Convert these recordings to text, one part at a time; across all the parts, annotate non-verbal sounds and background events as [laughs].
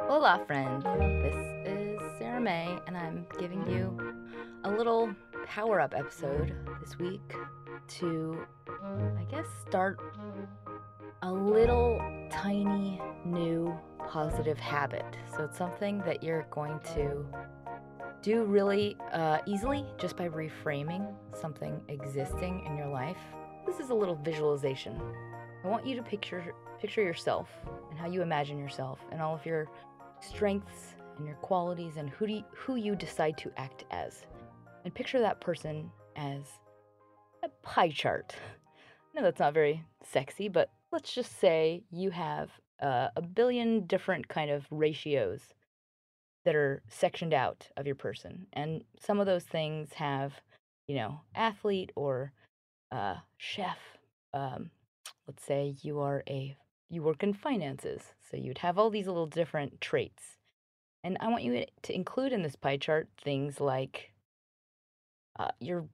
Hola, friend. This is Sarah May, and I'm giving you a little power up episode this week to, I guess, start a little tiny new positive habit. So it's something that you're going to do really uh, easily just by reframing something existing in your life. This is a little visualization. I want you to picture picture yourself and how you imagine yourself and all of your strengths and your qualities and who you, who you decide to act as. And picture that person as a pie chart. No, that's not very sexy, but let's just say you have uh, a billion different kind of ratios that are sectioned out of your person. And some of those things have, you know, athlete or uh, chef. Um, let's say you are a you work in finances, so you'd have all these little different traits. And I want you to include in this pie chart things like uh, your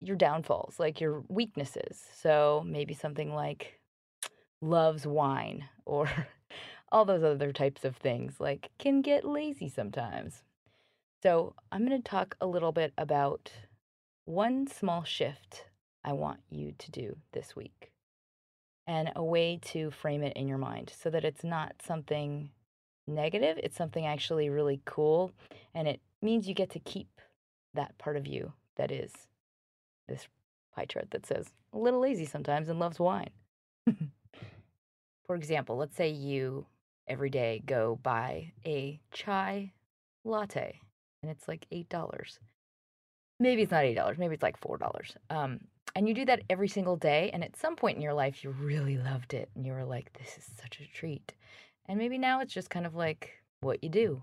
your downfalls, like your weaknesses. So maybe something like loves wine [laughs] or all those other types of things, like can get lazy sometimes. So I'm going to talk a little bit about one small shift I want you to do this week and a way to frame it in your mind so that it's not something negative, it's something actually really cool. And it means you get to keep that part of you that is this pie chart that says a little lazy sometimes and loves wine. [laughs] For example, let's say you every day go buy a chai latte and it's like $8. Maybe it's not $8, maybe it's like $4. Um, and you do that every single day. And at some point in your life, you really loved it. And you were like, this is such a treat. And maybe now it's just kind of like what you do.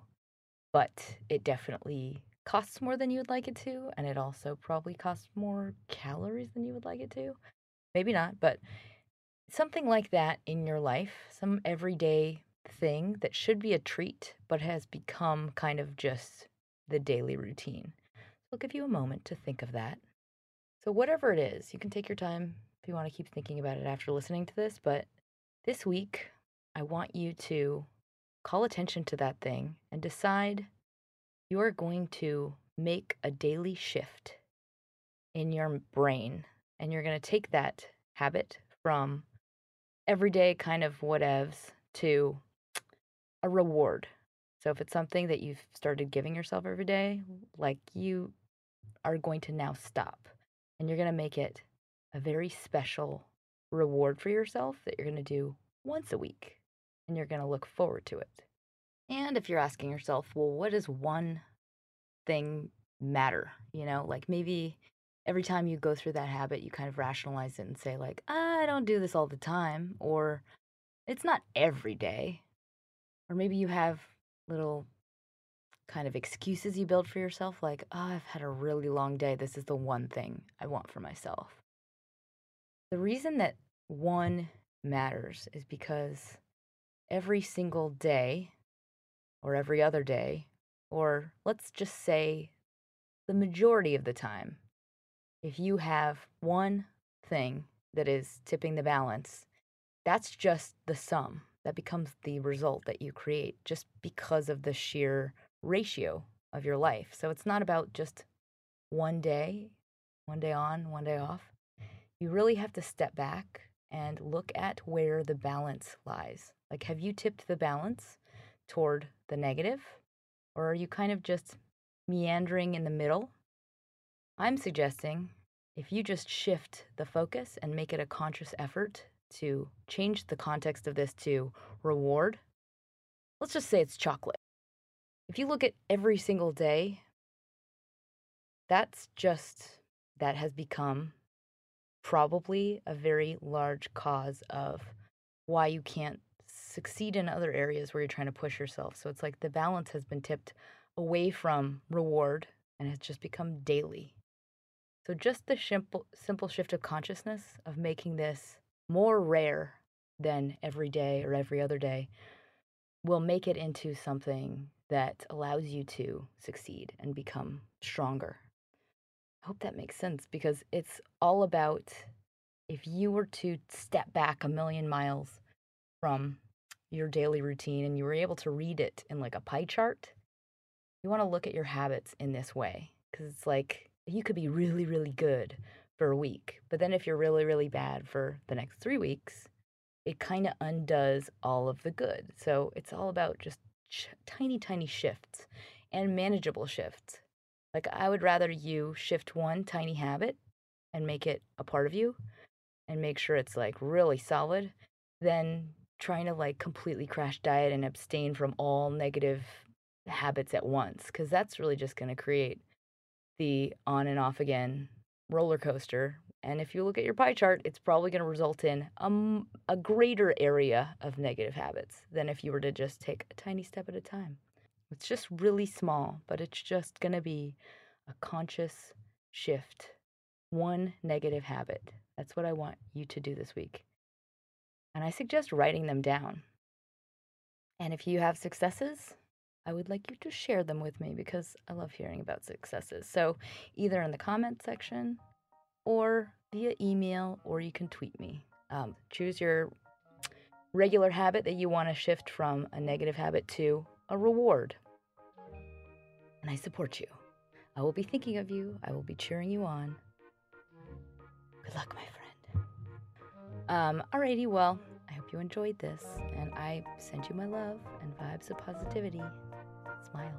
But it definitely costs more than you would like it to. And it also probably costs more calories than you would like it to. Maybe not, but something like that in your life, some everyday thing that should be a treat, but has become kind of just the daily routine. So I'll give you a moment to think of that. So, whatever it is, you can take your time if you want to keep thinking about it after listening to this. But this week, I want you to call attention to that thing and decide you are going to make a daily shift in your brain. And you're going to take that habit from everyday kind of whatevs to a reward. So if it's something that you've started giving yourself every day, like you are going to now stop and you're going to make it a very special reward for yourself that you're going to do once a week and you're going to look forward to it. And if you're asking yourself, well, what does one thing matter? You know, like maybe every time you go through that habit, you kind of rationalize it and say, like, I don't do this all the time, or it's not every day. Or maybe you have little kind of excuses you build for yourself, like, oh, I've had a really long day. This is the one thing I want for myself. The reason that one matters is because every single day, or every other day, or let's just say the majority of the time, if you have one thing that is tipping the balance, that's just the sum. That becomes the result that you create just because of the sheer ratio of your life. So it's not about just one day, one day on, one day off. You really have to step back and look at where the balance lies. Like, have you tipped the balance toward the negative? Or are you kind of just meandering in the middle? I'm suggesting if you just shift the focus and make it a conscious effort to change the context of this to reward, let's just say it's chocolate. If you look at every single day, that's just, that has become probably a very large cause of why you can't succeed in other areas where you're trying to push yourself. So it's like the balance has been tipped away from reward and has just become daily. So just the simple simple shift of consciousness of making this more rare than every day or every other day will make it into something that allows you to succeed and become stronger. I hope that makes sense because it's all about if you were to step back a million miles from your daily routine and you were able to read it in like a pie chart, you want to look at your habits in this way because it's like you could be really, really good for a week, but then if you're really, really bad for the next three weeks, it kind of undoes all of the good. So it's all about just ch- tiny, tiny shifts and manageable shifts. Like I would rather you shift one tiny habit and make it a part of you and make sure it's like really solid than trying to like completely crash diet and abstain from all negative habits at once because that's really just going to create the on and off again roller coaster and if you look at your pie chart, it's probably going to result in a, a greater area of negative habits than if you were to just take a tiny step at a time. It's just really small, but it's just going to be a conscious shift. One negative habit. That's what I want you to do this week. And I suggest writing them down. And if you have successes, I would like you to share them with me because I love hearing about successes. So, either in the comment section or via email, or you can tweet me. Um, choose your regular habit that you want to shift from a negative habit to a reward. And I support you. I will be thinking of you. I will be cheering you on. Good luck, my friend. Um, alrighty, well, I hope you enjoyed this, and I send you my love and vibes of positivity. Smile.